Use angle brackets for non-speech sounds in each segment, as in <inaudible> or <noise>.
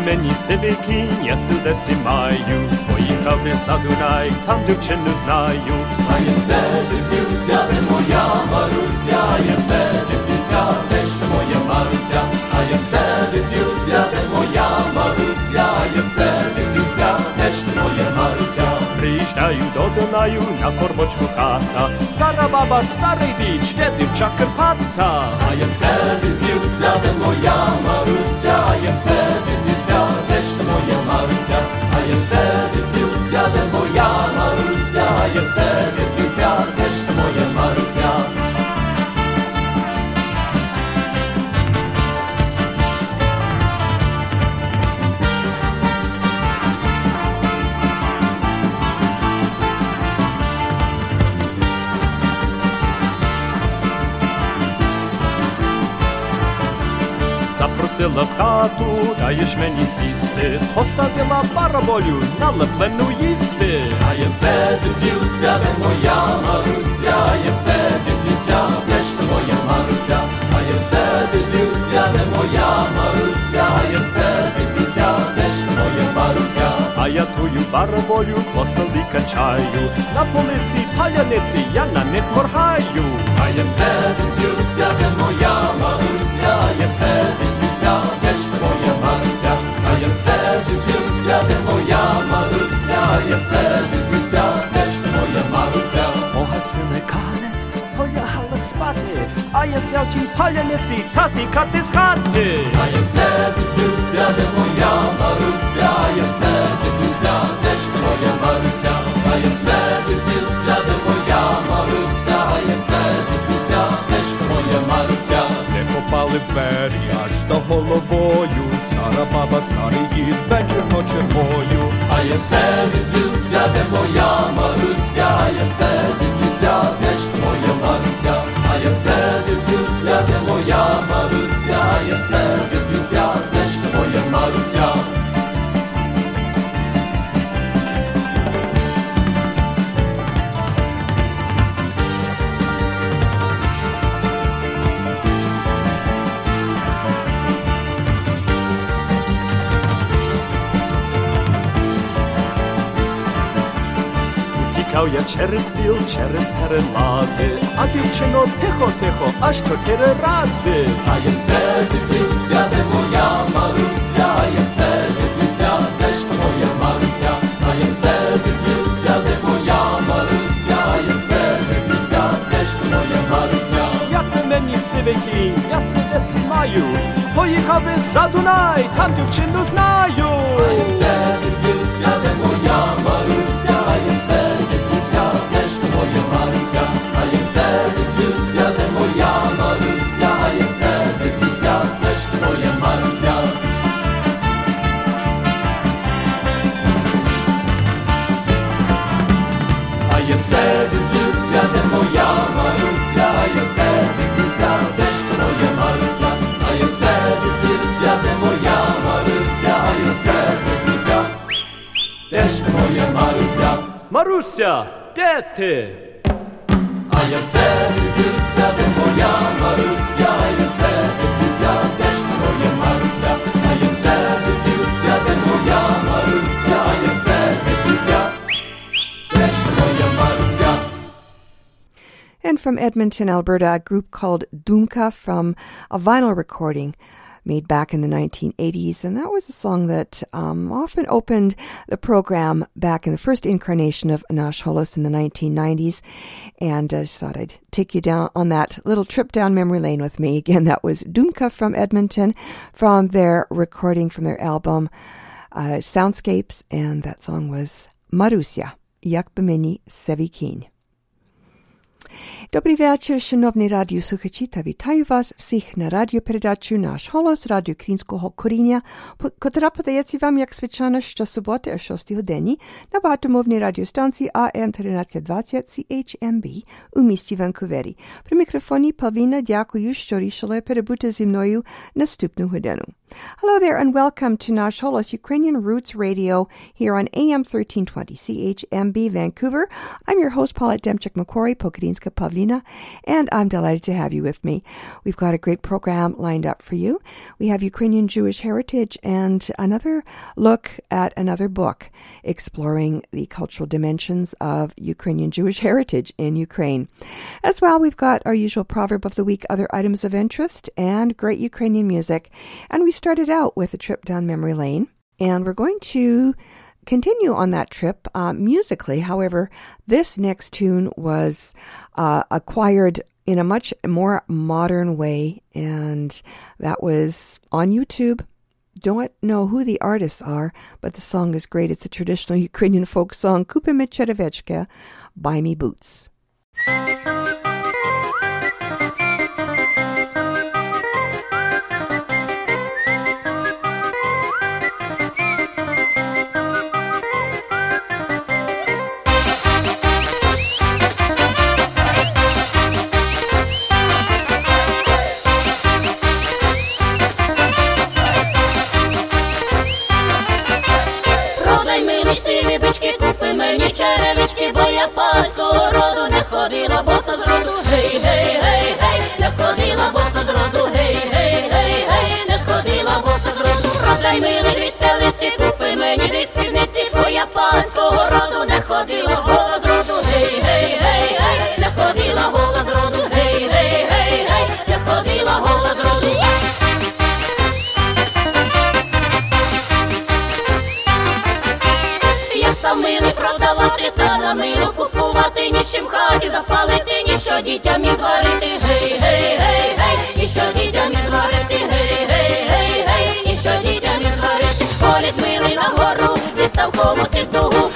by mені сивики, я судеці маю, поїхав я за Дунай, там дівчину знаю. А я все дивлюся, де моя Маруся, я все дивлюся, де ж моя Маруся, а я все дивлюся, де моя Маруся, я все дивлюся, де ж моя Маруся. Приїжджаю до Дунаю на корбочку хата, стара баба, старий дід, ще дівча Карпата. А я все дивлюся, де моя Маруся, я все де моя Маруся, а я все дивлюся, де моя Маруся, я все дивлюся, де ж моя Маруся. Запросила в хату, даєш мені сісти, поставила бараболю на леплену їсти. А я все дивлюся, де моя Маруся, я все дивлюся, де ж ти моя Маруся, а я все дивлюся, де моя Маруся, я все дивлюся, де ж ти моя Маруся. А я тую бараболю по столі качаю, на полиці паляниці я на них моргаю. А я все дивлюся, де моя Маруся, я все дивлюся, де ж ти моя Маруся, а я все дивлюся, де моя Маруся, я все дивлюся, де ж ти моя Маруся. Погасили канець, полягала спати, а я взяв ті паляниці та тікати з хати. А я все дивлюся, де моя Маруся, а я все дивлюся, де ж ти моя Маруся, а я все дивлюся, де В двері аж до головою, стара баба, старий дід, вечірно червою. А я все дивлюся, де моя Маруся, а я все дивлюся, де ж твоя Маруся, а я все дивлюся, де моя Маруся, а я все дивлюся, де ж твоя Маруся. Тікав я через стіл, через перелази, а дівчино тихо-тихо, аж чотири рази. А я все дивлюся, де моя Маруся, а я все дивлюся, де ж моя Маруся, а я все дивлюся, де моя Маруся, а я все дивлюся, де ж моя Маруся. Як ви мені сивики, я сердеці маю, поїхав за Дунай, там дівчину знаю. А я все дивлюся, де моя Йосифікуся, де моя Маруся, а Йосифікуся, де ж а Йосифікуся, де from Edmonton, Alberta, a group called Dumka from a vinyl recording made back in the 1980s. And that was a song that um, often opened the program back in the first incarnation of Nash Holos in the 1990s. And I just thought I'd take you down on that little trip down memory lane with me. Again, that was Dumka from Edmonton from their recording from their album uh, Soundscapes. And that song was Marusia Yakbamini Sevikin. мені Sevikin. Добрий вечір, шановні радіослухачі, та вітаю вас всіх на радіопередачу «Наш голос» радіо Українського коріння, котра подається вам, як звичайно, щосуботи о 6 годині на багатомовній радіостанції AM 1320 CHMB у місті Ванкувері. При мікрофоні Павліна дякую, що рішили перебути зі мною наступну годину. Hello there and welcome to Nash Holos Ukrainian Roots Radio here on AM 1320 CHMB Vancouver. I'm your host Paulette Demchik McQuarrie, Pokadinska Pavlina, and I'm delighted to have you with me. We've got a great program lined up for you. We have Ukrainian Jewish heritage and another look at another book exploring the cultural dimensions of Ukrainian Jewish heritage in Ukraine. As well, we've got our usual proverb of the week, other items of interest, and great Ukrainian music. And we started out with a trip down memory lane, and we're going to continue on that trip uh, musically. However, this next tune was uh, acquired in a much more modern way, and that was on YouTube. Don't know who the artists are, but the song is great. It's a traditional <laughs> Ukrainian folk song, Kupime Cherevechka, Buy Me Boots. Мені бо я панського роду не ходила, боса з роду, гей, гей, гей, гей, не ходила, боса з роду, гей, гей, гей, гей, не ходила, боса з роду, продай мили дві телиці, купи мені дві спідниці, бо я панського роду не ходила, продавати, окупувати, ніщо хаті запалити, ніщо дітям і зварити, гей, гей, гей, гей, ніщо дітям і зварити, гей, гей, гей, гей, ніщо дітям і зварити, поліс милий на гору, зі ставковути дугу,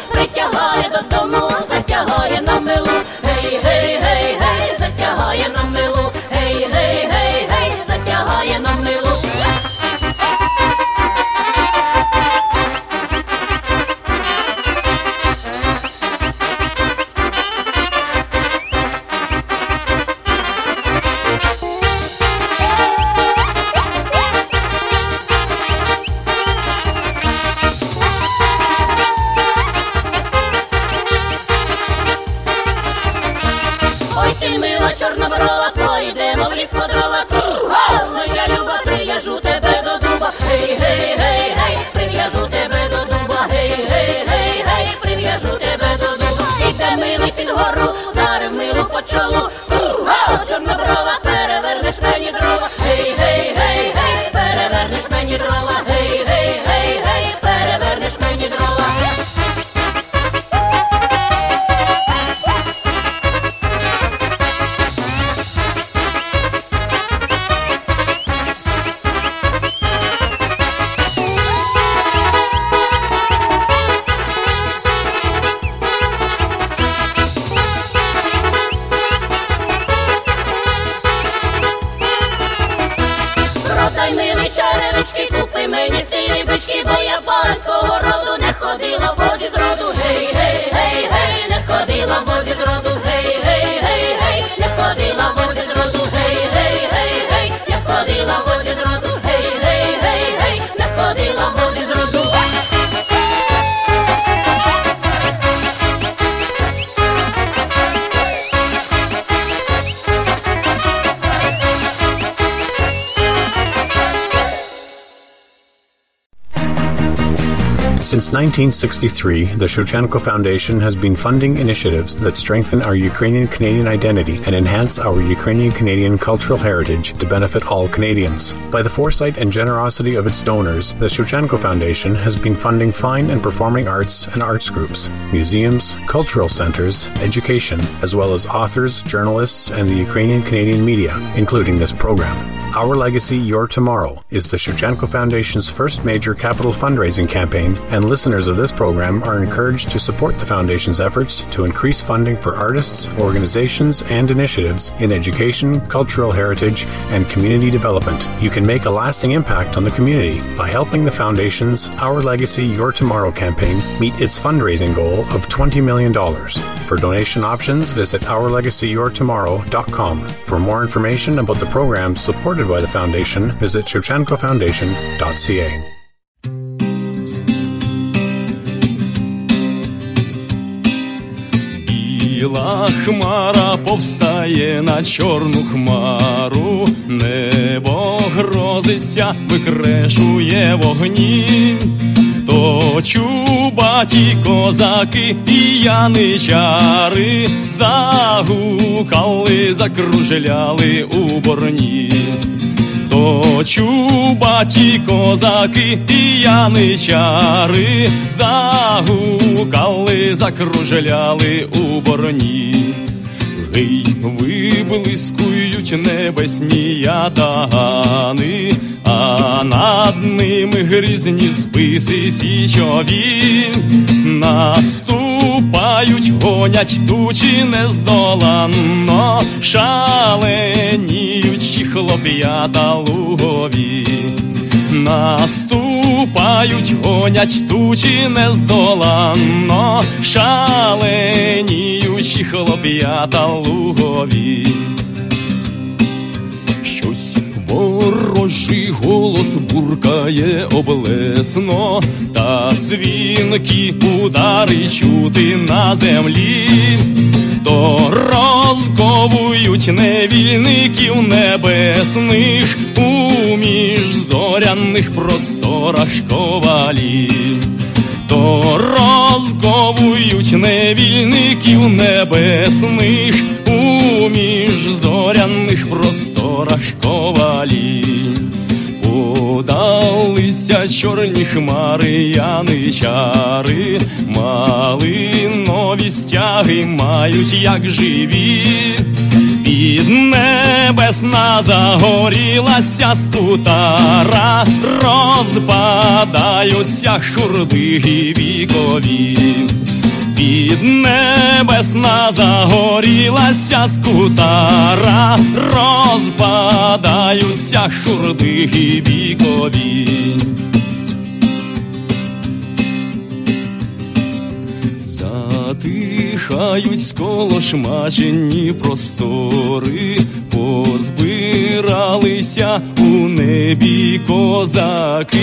чорноброва, йдемо в ліс по дрова. Моя люба, прив'яжу тебе до дуба. Гей, гей, гей, гей, прив'яжу тебе до дуба. Гей, гей, гей, гей, прив'яжу тебе до дуба. Іде милий під гору, дарив милу по чолу. 1963, the Shevchenko Foundation has been funding initiatives that strengthen our Ukrainian Canadian identity and enhance our Ukrainian Canadian cultural heritage to benefit all Canadians. By the foresight and generosity of its donors, the Shevchenko Foundation has been funding fine and performing arts and arts groups, museums, cultural centers, education, as well as authors, journalists, and the Ukrainian Canadian media, including this program. Our Legacy, Your Tomorrow is the Shevchenko Foundation's first major capital fundraising campaign, and listeners of this program are encouraged to support the Foundation's efforts to increase funding for artists, organizations, and initiatives in education, cultural heritage, and community development. You can make a lasting impact on the community by helping the Foundation's Our Legacy, Your Tomorrow campaign meet its fundraising goal of $20 million. For donation options, visit OurLegacyYourTomorrow.com. For more information about the programs supported by the Foundation, visit ShevchenkoFoundation.ca. Біла хмара повстає на чорну хмару, небо грозиться, викрешує вогні, То чубаті козаки і яничари загукали, закружляли у борні. То чубаті козаки і яничари загукали, закружляли у бороні. Гей, виблискують небесні ятагани, а над ними грізні списи січові, наступають, гонять тучі нездоланно, шаленіючі хлоп'ята лугові. Наступають, гонять тучі нездоланно, шаленіючі хлоп'ята лугові. Щось ворожий голос буркає облесно, та дзвінки удари чути на землі, то розковують невільників небесних у міжзоряних просторах ковалі. То розковують невільників небесних у міжзоряних просторах ковалі. Подалися чорні хмари, яничари, малинові стяги мають, як живі. Під небесна загорілася скутара, розпадаються хурди вікові. Під небесна загорілася скутара, розпадаються хурди вікові. Затихають сколошмачені простори, позбиралися у небі козаки.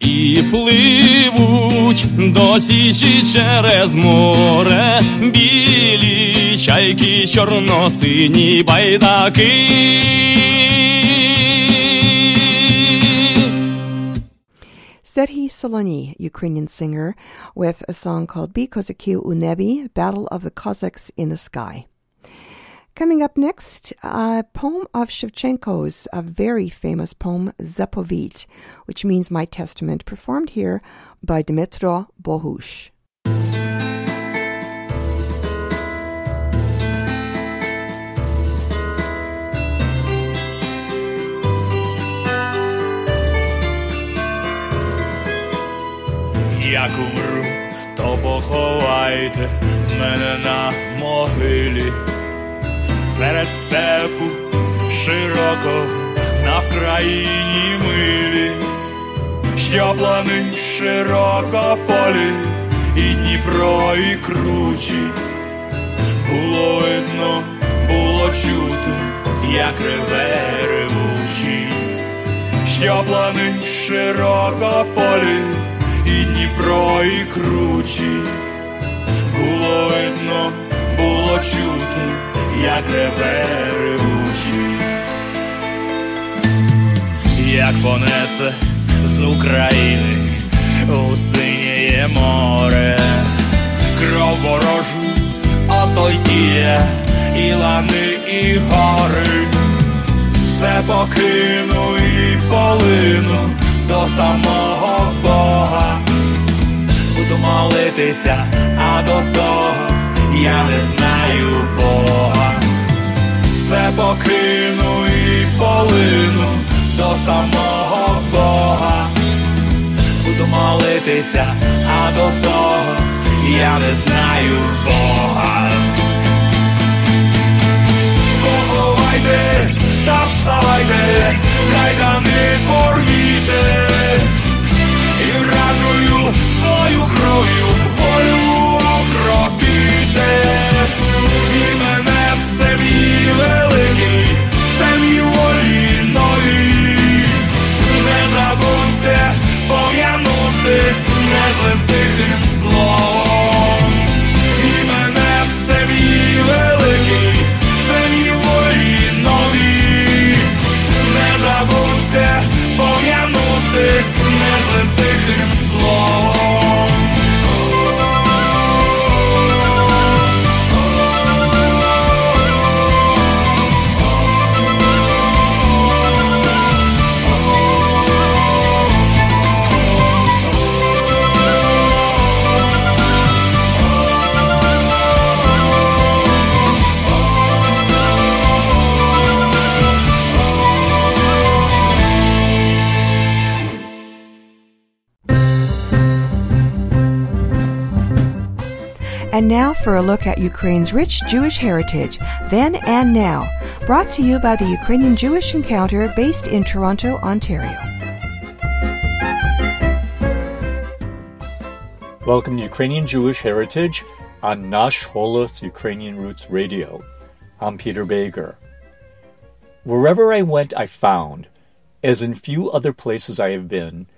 І пливуть до січі через море, білі чайки, чорносині байдаки. Serhii Soloni, Ukrainian singer, with a song called Bi Kozaki u Nebi, Battle of the Cossacks in the Sky. Coming up next, a poem of Shevchenko's, a very famous poem, Zapovit, which means My Testament, performed here by Dmitro Bohush. Як умру, то поховайте мене на могилі. Серед степу широко на Вкраїні милі, що плани широко полі, і Дніпро, і кручі. Було видно, було чути, як реве ревучий, що плани широко полі, і Дніпро, і кручі. Було видно, було чути, як реве ревучий, як понесе з України у синє море, кров ворожу, ото й тіє, і лани, і гори, все покину і полину до самого Бога. Буду молитися, а до того я не знаю Бога. Все покину і полину до самого Бога. Буду молитися, а до того я не знаю Бога. Поховайте вставайте, кайдани порвіте, і вражую свою крою, волю пропіте, і мене в сем'ї великий, в сем'ї волі. For a look at Ukraine's rich Jewish heritage, then and now, brought to you by the Ukrainian Jewish Encounter based in Toronto, Ontario. Welcome to Ukrainian Jewish Heritage on Nash Holos Ukrainian Roots Radio. I'm Peter Bejger. Wherever I went, I found, as in few other places I have been,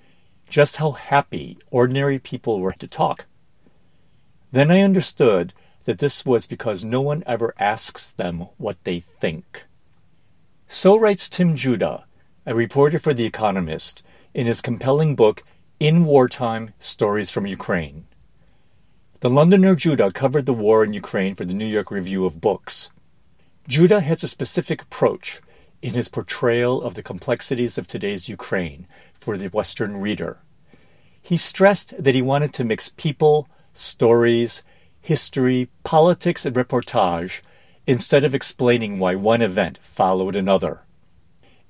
just how happy ordinary people were to talk. Then I understood that this was because no one ever asks them what they think. So writes Tim Judah, a reporter for The Economist, in his compelling book, In Wartime Stories from Ukraine. The Londoner Judah covered the war in Ukraine for the New York Review of Books. Judah has a specific approach in his portrayal of the complexities of today's Ukraine for the Western reader. He stressed that he wanted to mix people, stories, history, politics, and reportage instead of explaining why one event followed another.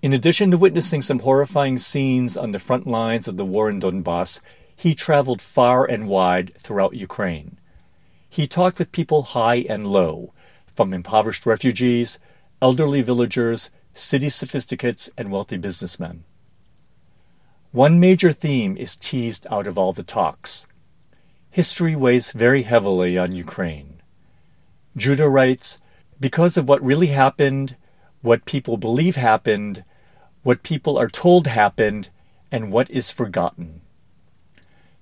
In addition to witnessing some horrifying scenes on the front lines of the war in Donbass, he traveled far and wide throughout Ukraine. He talked with people high and low, from impoverished refugees, elderly villagers, city sophisticates, and wealthy businessmen. One major theme is teased out of all the talks. History weighs very heavily on Ukraine. Judah writes, because of what really happened, what people believe happened, what people are told happened, and what is forgotten.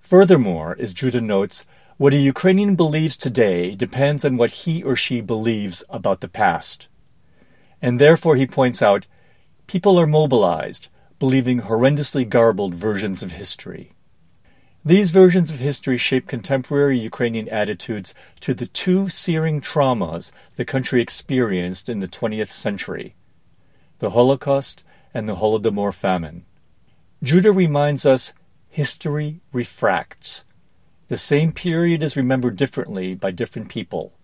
Furthermore, as Judah notes, what a Ukrainian believes today depends on what he or she believes about the past. And therefore, he points out, people are mobilized, believing horrendously garbled versions of history. These versions of history shape contemporary Ukrainian attitudes to the two searing traumas the country experienced in the 20th century the Holocaust and the Holodomor famine. Judah reminds us history refracts. The same period is remembered differently by different people.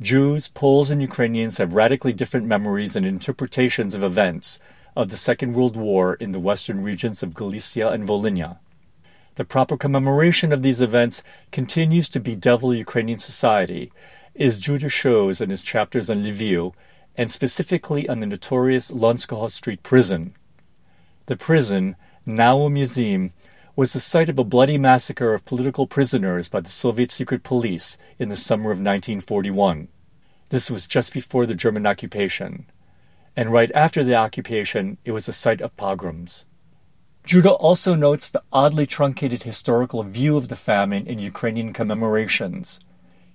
Jews, Poles, and Ukrainians have radically different memories and interpretations of events of the Second World War in the western regions of Galicia and Volhynia. The proper commemoration of these events continues to bedevil Ukrainian society, as Judah shows in his chapters on Lviv, and specifically on the notorious Lontskoho Street prison. The prison, now a museum, was the site of a bloody massacre of political prisoners by the Soviet secret police in the summer of 1941. This was just before the German occupation. And right after the occupation, it was the site of pogroms. Judah also notes the oddly truncated historical view of the famine in Ukrainian commemorations.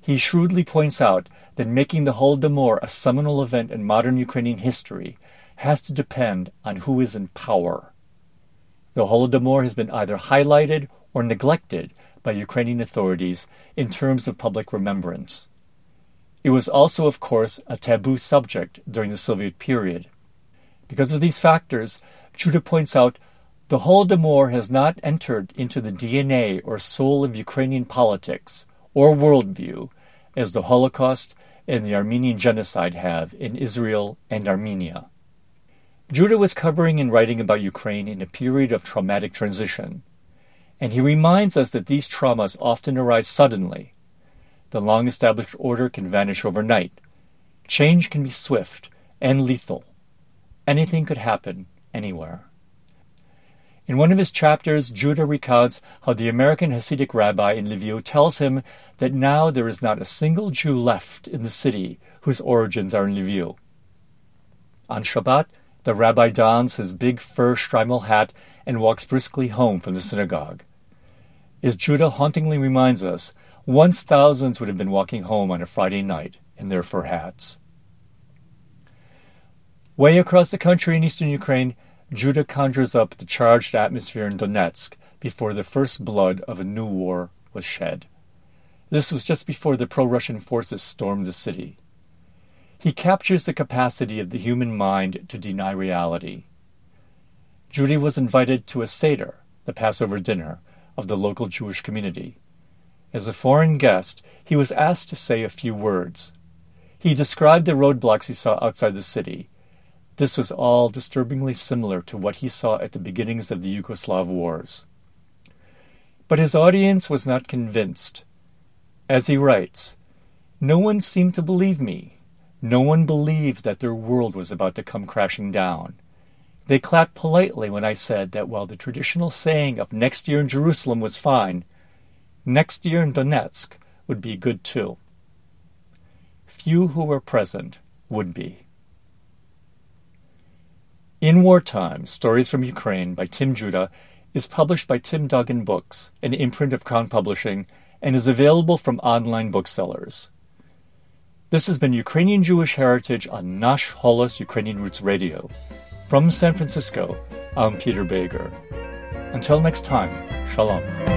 He shrewdly points out that making the Holodomor a seminal event in modern Ukrainian history has to depend on who is in power. The Holodomor has been either highlighted or neglected by Ukrainian authorities in terms of public remembrance. It was also, of course, a taboo subject during the Soviet period. Because of these factors, Judah points out the Holodomor has not entered into the DNA or soul of Ukrainian politics or worldview as the Holocaust and the Armenian genocide have in Israel and Armenia. Judah was covering and writing about Ukraine in a period of traumatic transition, and he reminds us that these traumas often arise suddenly. The long established order can vanish overnight. Change can be swift and lethal. Anything could happen anywhere. In one of his chapters, Judah recounts how the American Hasidic rabbi in Lviv tells him that now there is not a single Jew left in the city whose origins are in Lviv. On Shabbat, the rabbi dons his big fur shtreimel hat and walks briskly home from the synagogue. As Judah hauntingly reminds us, once thousands would have been walking home on a Friday night in their fur hats. Way across the country in eastern Ukraine, Judah conjures up the charged atmosphere in Donetsk before the first blood of a new war was shed. This was just before the pro Russian forces stormed the city. He captures the capacity of the human mind to deny reality. Judah was invited to a Seder, the Passover dinner, of the local Jewish community. As a foreign guest, he was asked to say a few words. He described the roadblocks he saw outside the city. This was all disturbingly similar to what he saw at the beginnings of the Yugoslav wars. But his audience was not convinced. As he writes, No one seemed to believe me. No one believed that their world was about to come crashing down. They clapped politely when I said that while the traditional saying of next year in Jerusalem was fine, next year in Donetsk would be good too. Few who were present would be. In Wartime Stories from Ukraine by Tim Judah is published by Tim Duggan Books, an imprint of Crown Publishing, and is available from online booksellers. This has been Ukrainian Jewish Heritage on Nash Holos Ukrainian Roots Radio. From San Francisco, I'm Peter Bejger. Until next time, Shalom.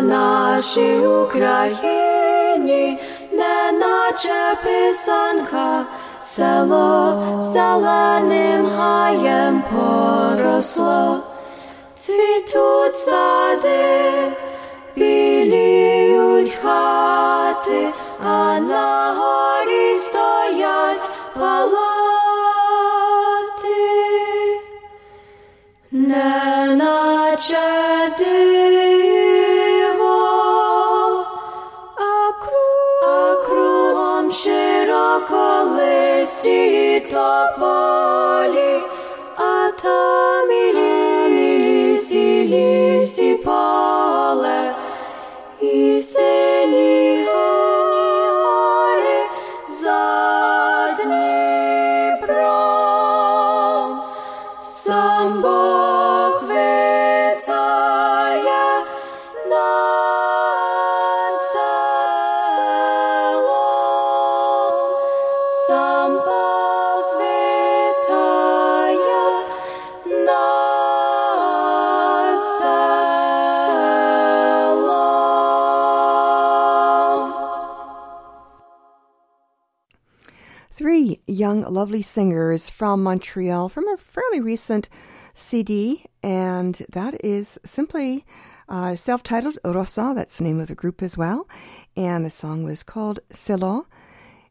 на нашій Україні, не наче писанка, село зеленим гаєм поросло, цвітуть сади, біліють хати, а на горі top lovely singers from Montreal from a fairly recent CD, and that is simply uh, self titled Rosa, that's the name of the group as well. And the song was called Selo,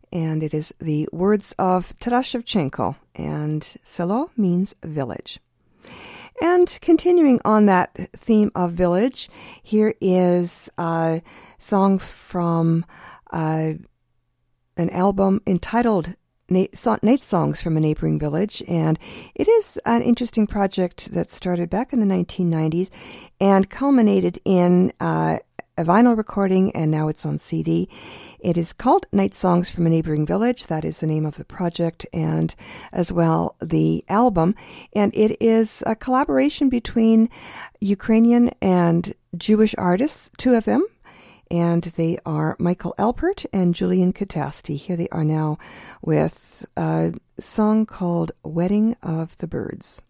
and it is the words of Taras Shevchenko, and Selo means village. And continuing on that theme of village, here is a song from uh, an album entitled Night Songs from a Neighboring Village. And it is an interesting project that started back in the 1990s and culminated in uh, a vinyl recording, and now it's on CD. It is called Night Songs from a Neighboring Village. That is the name of the project and as well the album. And it is a collaboration between Ukrainian and Jewish artists, two of them, and they are Michael Alpert and Julian Kytasty. Here they are now with a song called Wedding of the Birds.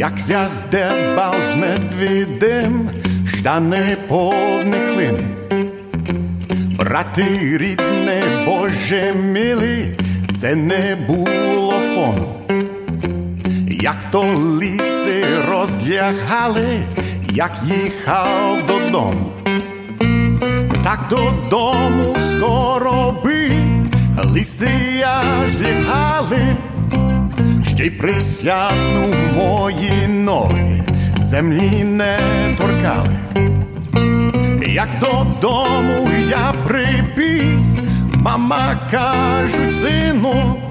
як зяздебав з медвідем, штани повні хлини. Брати рідне, Боже милий, це не було фону. Як то ліси роздягали, як їхав додому. Так додому скоро би ліси аж лягали, ще й мої ноги, землі не торкали. Як додому я прибіг, мама кажуть, сину,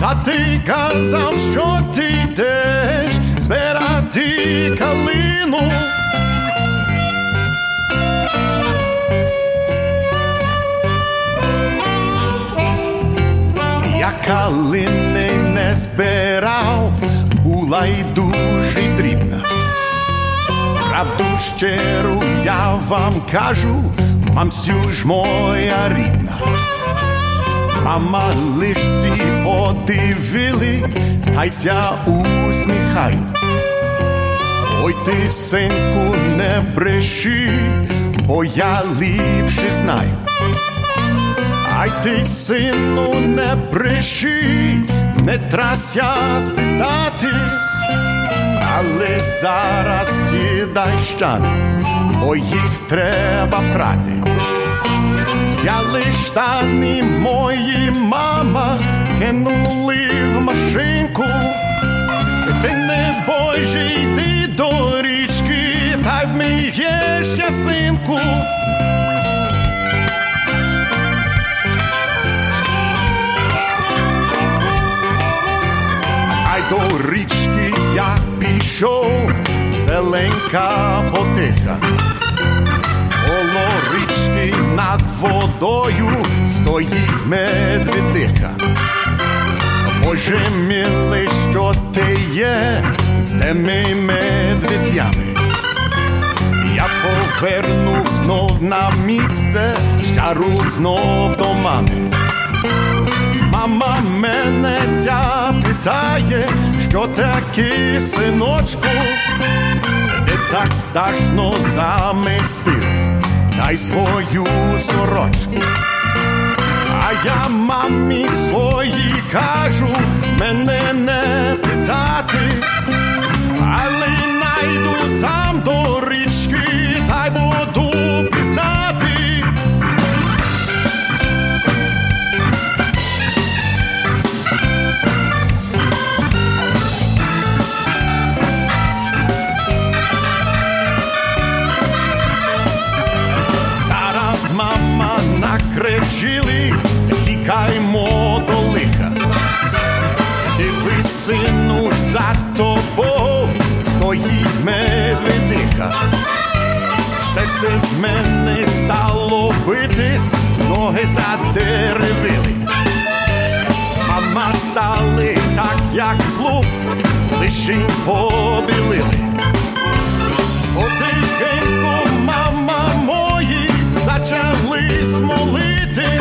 та ти казав, що ти йдеш збирати калину. Я калини не збирав, була й дуже дрібна. Правду щиру я вам кажу, мамсю ж моя рідна. Мама лиш всі подивили, та й ся усміхаю. Ой ти, синку, не бреши, бо я ліпше знаю. Ай ти, сину, не бреши, не трася стидати, але зараз кидай щани, бо їх треба прати. Взяли штани мої мама, кинули в машинку, ти не боже, йди до річки, та вмієшся, синку. До річки я пішов, зеленька потиха. Коло річки над водою стоїть медведиха. Боже милий, що ти є з тими медведями. Я повернув знов на місце, щару знов до мами. Мама мене ця питає, що таке синочку, ти так страшно замистив, дай свою сорочку. А я мамі своїй кажу, мене не питати, але найду там до Серце в мене стало битись, ноги задеревили. Мама стали так, як слух, лишень побілили. Потихеньку, мама мої, зачали смолити.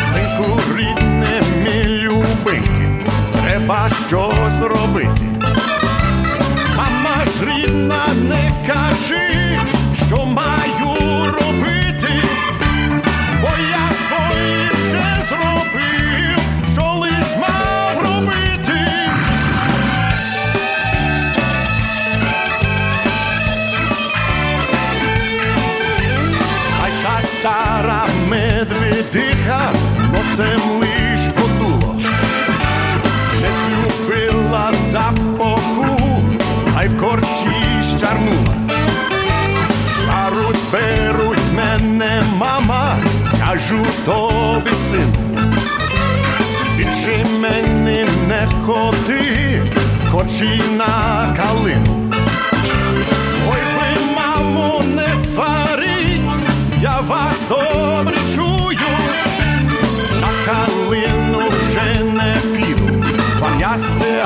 Синку рідне, мій любенький, треба щось робити. Мама ж рідна, не кажи, що маю робити, бо я своє вже зробив, що лиш мав робити. Ай та стара медведиха носем лиш подуло, не злюбила запаху, ай в корчі щарнула. Кажу тобі, син, більше мене не ходи, вкочи на калину. Ой, ви, мамо, не сваріть, я вас добре чую. На калину вже не піду, вам я се.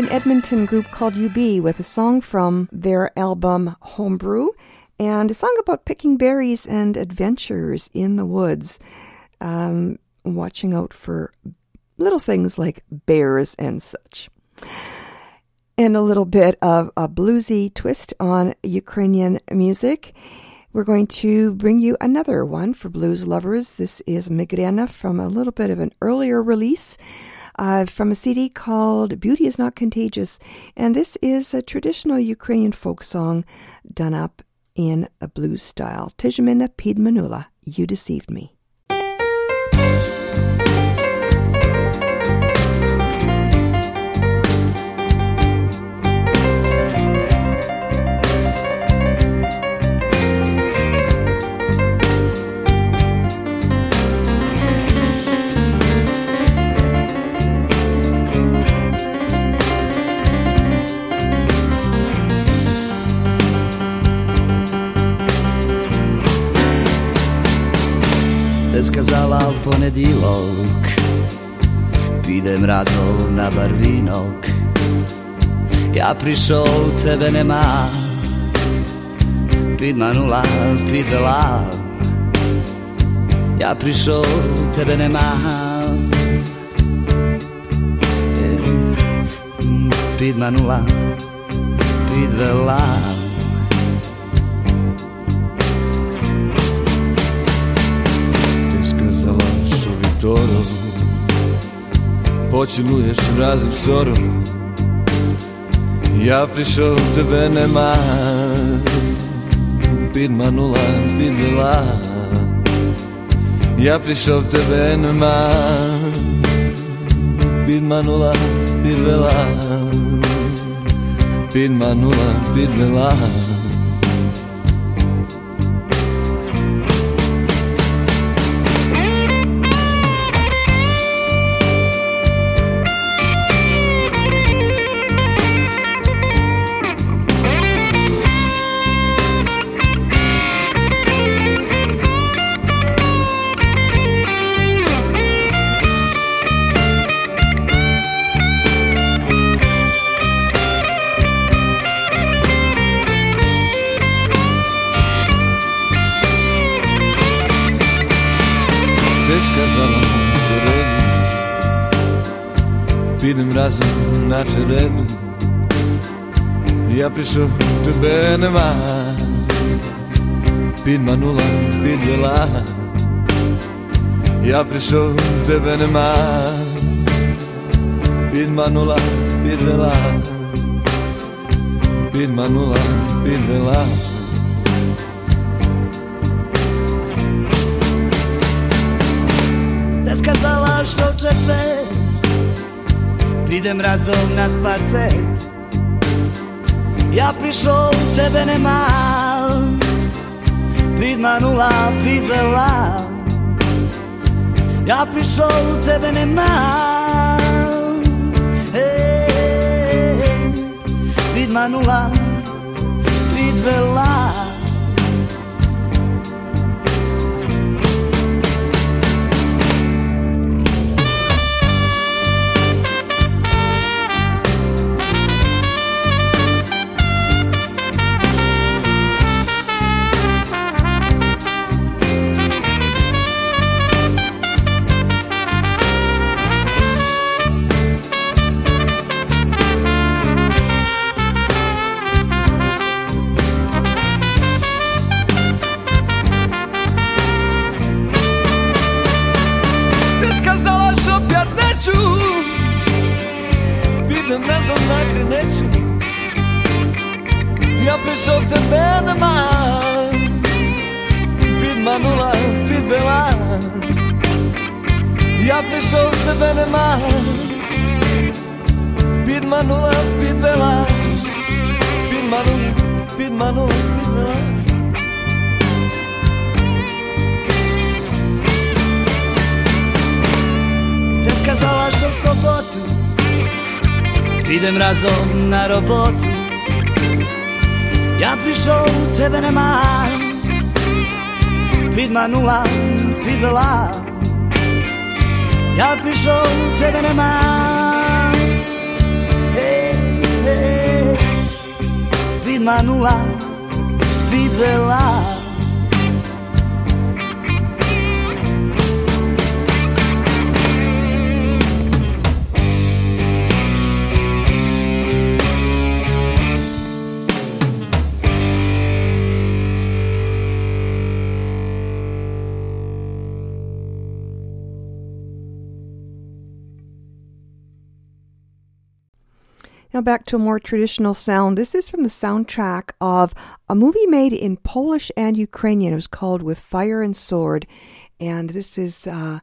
An Edmonton group called UB with a song from their album Homebrew and a song about picking berries and adventures in the woods, um, watching out for little things like bears and such. And a little bit of a bluesy twist on Ukrainian music. We're going to bring you another one for blues lovers. This is Migrena from a little bit of an earlier release uh, from a CD called Beauty is Not Contagious. And this is a traditional Ukrainian folk song done up in a blues style. Tijamina Piedmanula, You Deceived Me. predilog. Idem rado na barvinok, Ja prišel, tebe nema, Pid manula, pid Ja prišel, tebe nema. Eh, mm, pid manula, pid vela motorom Počinuješ raznim sorom Ja prišel tebe nema. Bidmanula, bidila Ja prišel tebe nema. Bidmanula, manula, Bidmanula, bidlela підем разом на череду. Я прийшов, тебе нема, підманула, підвела. Я прийшов, тебе нема, підманула, підвела, підманула, підвела. Ти сказала, що в четвер idem razom na spacer Ja prišao u tebe nemám Pridmanula, pridvela Ja prišao u tebe nemám Ej, pridmanula, pridvela sopte bene man. Pit manula, pit belan Ja prišao te bene man. Pit manula, pit belan Pit manula, pit manula, pit belan Te skazala što v sobotu Idem razom na robotu. Ja prišao u tebe nema. Pidma nula, pidla Ja prišao u tebe nema. Hey, hey. Pidma nula, pidla Now back to a more traditional sound. This is from the soundtrack of a movie made in Polish and Ukrainian. It was called With Fire and Sword. And this is a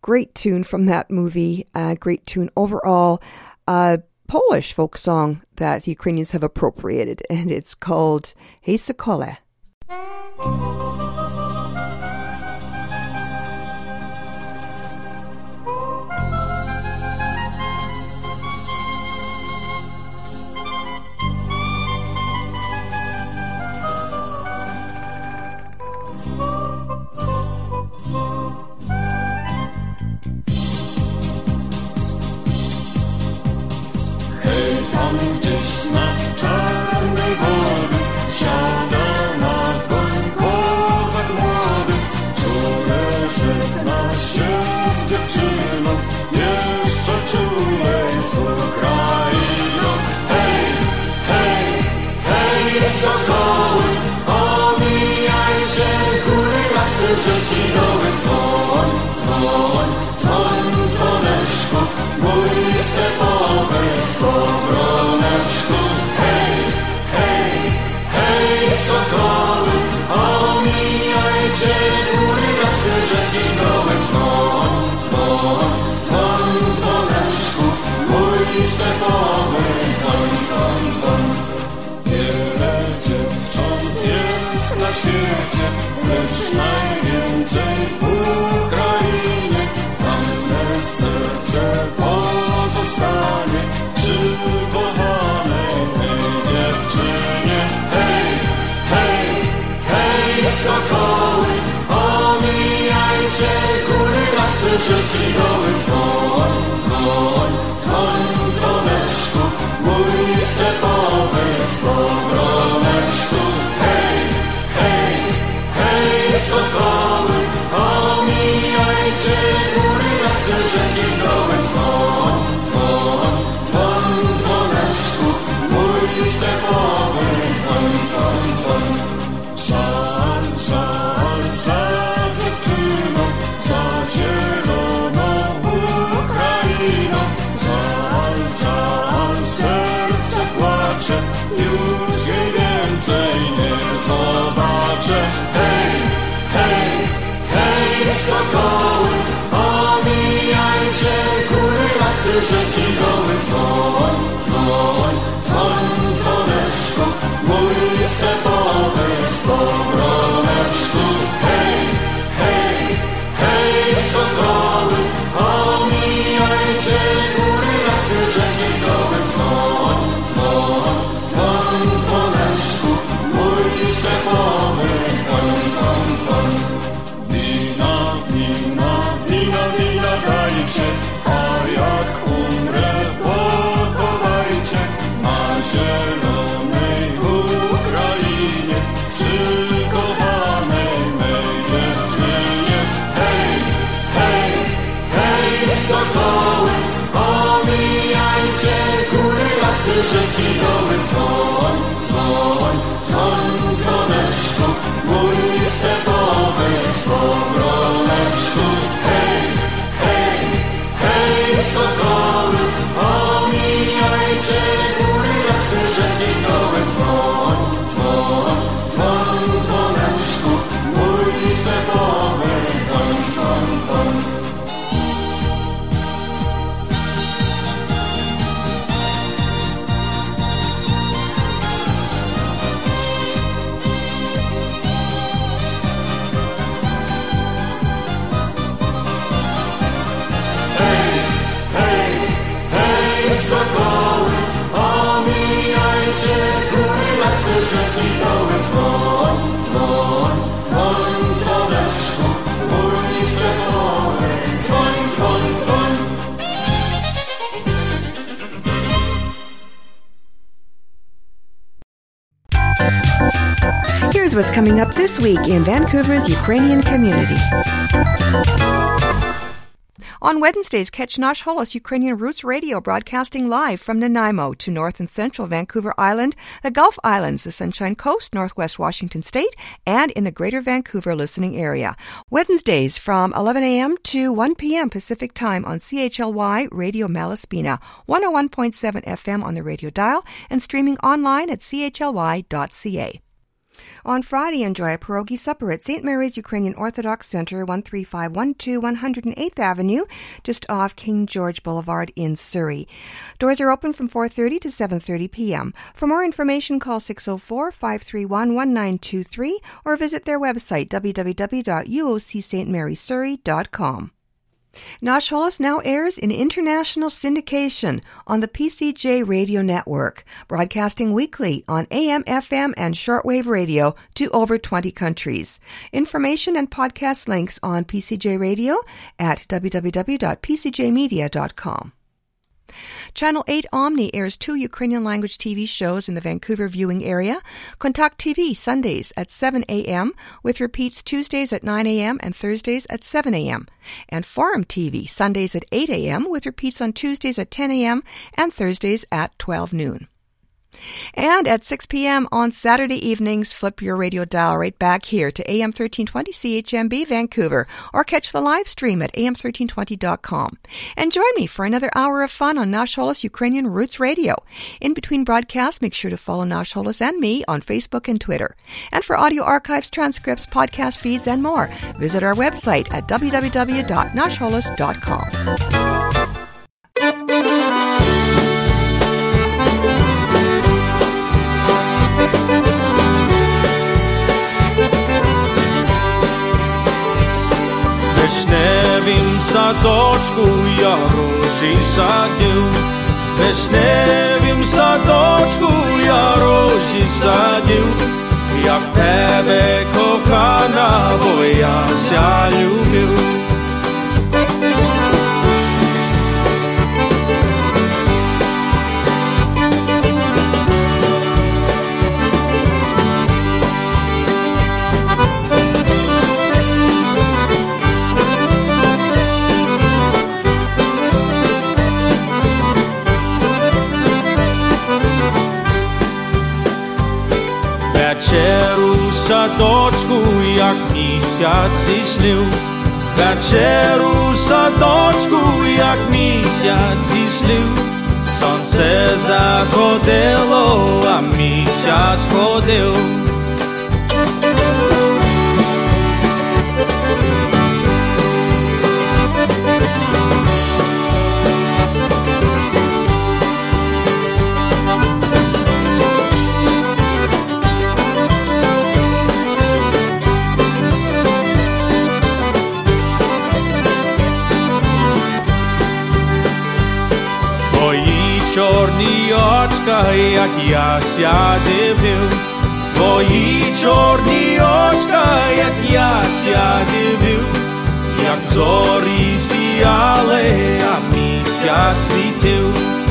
great tune from that movie, a great tune overall. A Polish folk song that the Ukrainians have appropriated, and it's called Hey Sokole. Lasy, rzeki, this week in Vancouver's Ukrainian community. On Wednesdays, catch Nash Holos Ukrainian Roots Radio broadcasting live from Nanaimo to North and Central Vancouver Island, the Gulf Islands, the Sunshine Coast, Northwest Washington State, and in the Greater Vancouver listening area. Wednesdays from 11 a.m. to 1 p.m. Pacific Time on CHLY Radio Malaspina, 101.7 FM on the radio dial, and streaming online at chly.ca. On Friday, enjoy a pierogi supper at St. Mary's Ukrainian Orthodox Center, 13512 108th Avenue, just off King George Boulevard in Surrey. Doors are open from 4.30 to 7.30 p.m. For more information, call 604-531-1923 or visit their website, www.uocstmaryssurrey.com. Holos now airs in international syndication on the PCJ Radio Network, broadcasting weekly on AM, FM, and shortwave radio to over 20 countries. Information and podcast links on PCJ Radio at www.pcjmedia.com. Channel 8 Omni airs two Ukrainian language TV shows in the Vancouver viewing area. Kontakt TV Sundays at 7 a.m. with repeats Tuesdays at 9 a.m. and Thursdays at 7 a.m. And Forum TV Sundays at 8 a.m. with repeats on Tuesdays at 10 a.m. and Thursdays at 12 noon. And at 6 p.m. on Saturday evenings, flip your radio dial right back here to AM 1320 CHMB Vancouver or catch the live stream at am1320.com. And join me for another hour of fun on Nash Holos Ukrainian Roots Radio. In between broadcasts, make sure to follow Nash Holos and me on Facebook and Twitter. And for audio archives, transcripts, podcast feeds, and more, visit our website at Stavim sa točku, ja roži sadil Ne vim sa točku, ja roži djel. Jak tebe kohana, bo ja se ljubil в садочку, як місяць зійшлив, Вечеру в садочку, як місяць зійшлив, Сонце заходило, а місяць ходив. Очка, як я ся дивив, Твої чорні очка, як я ся дивив, як зорі сіяли, а місяць світив.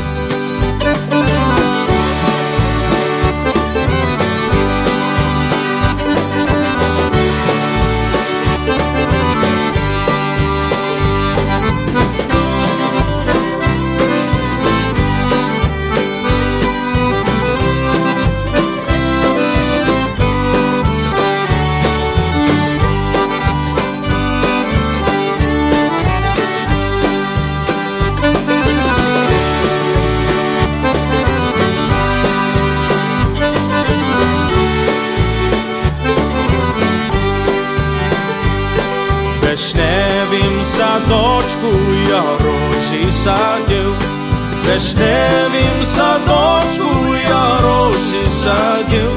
Вишневім садочку я рожі садів,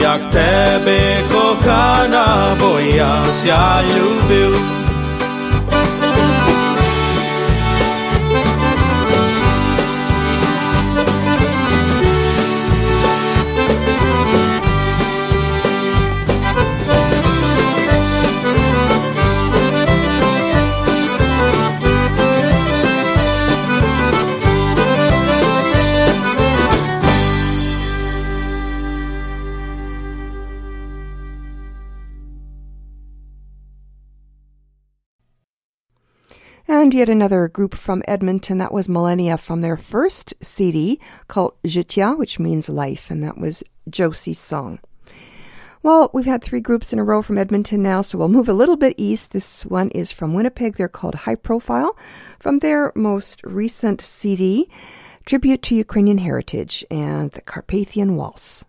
як тебе кохана, бо я ся любив. And yet another group from Edmonton, that was Millennia from their first CD called Jitia, which means life, and that was Josie's song. Well, we've had three groups in a row from Edmonton now, so we'll move a little bit east. This one is from Winnipeg. They're called High Profile from their most recent CD, Tribute to Ukrainian Heritage and the Carpathian Waltz.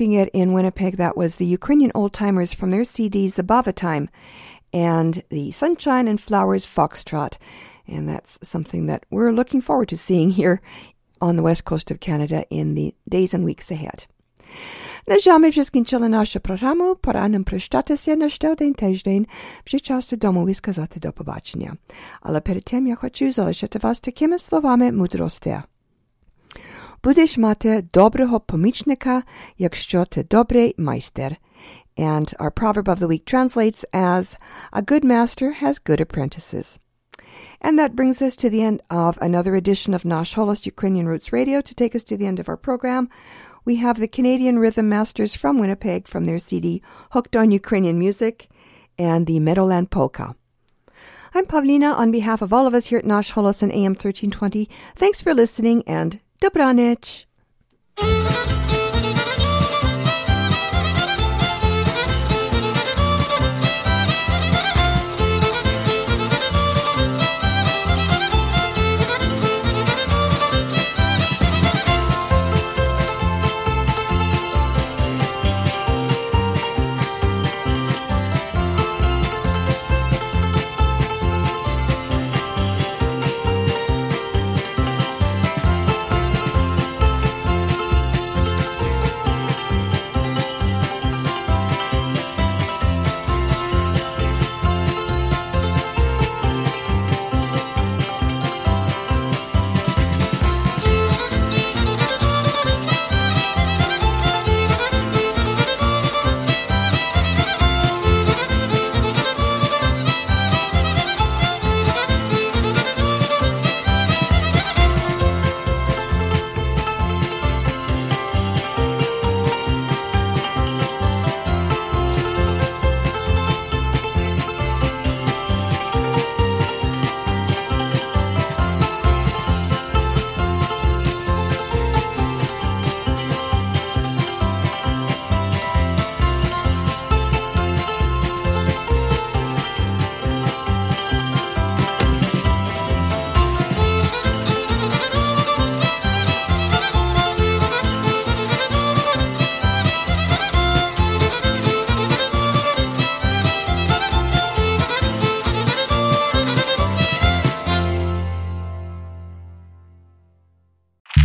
keeping it in Winnipeg, that was the Ukrainian old timers from their CD Zabava Time and the Sunshine and Flowers Foxtrot. And that's something that we're looking forward to seeing here on the west coast of Canada in the days and weeks ahead. Leżamy wszystkim czele nasze programu, pora nam przeszczać się na szczel dzień też dzień, przyczasty domu i skazać do pobaczenia. Ale przed tym ja chcę zalecić was takimi słowami mądrostia. Будеш мати доброго помічника, якщо ти добрий майстер. And our proverb of the week translates as, A good master has good apprentices. And that brings us to the end of another edition of Nash Holos Ukrainian Roots Radio. To take us to the end of our program, we have the Canadian Rhythm Masters from Winnipeg from their CD Hooked on Ukrainian Music and the Meadowland Polka. I'm Pavlina on behalf of all of us here at Nash Holos and AM 1320. Thanks for listening and Dobranich.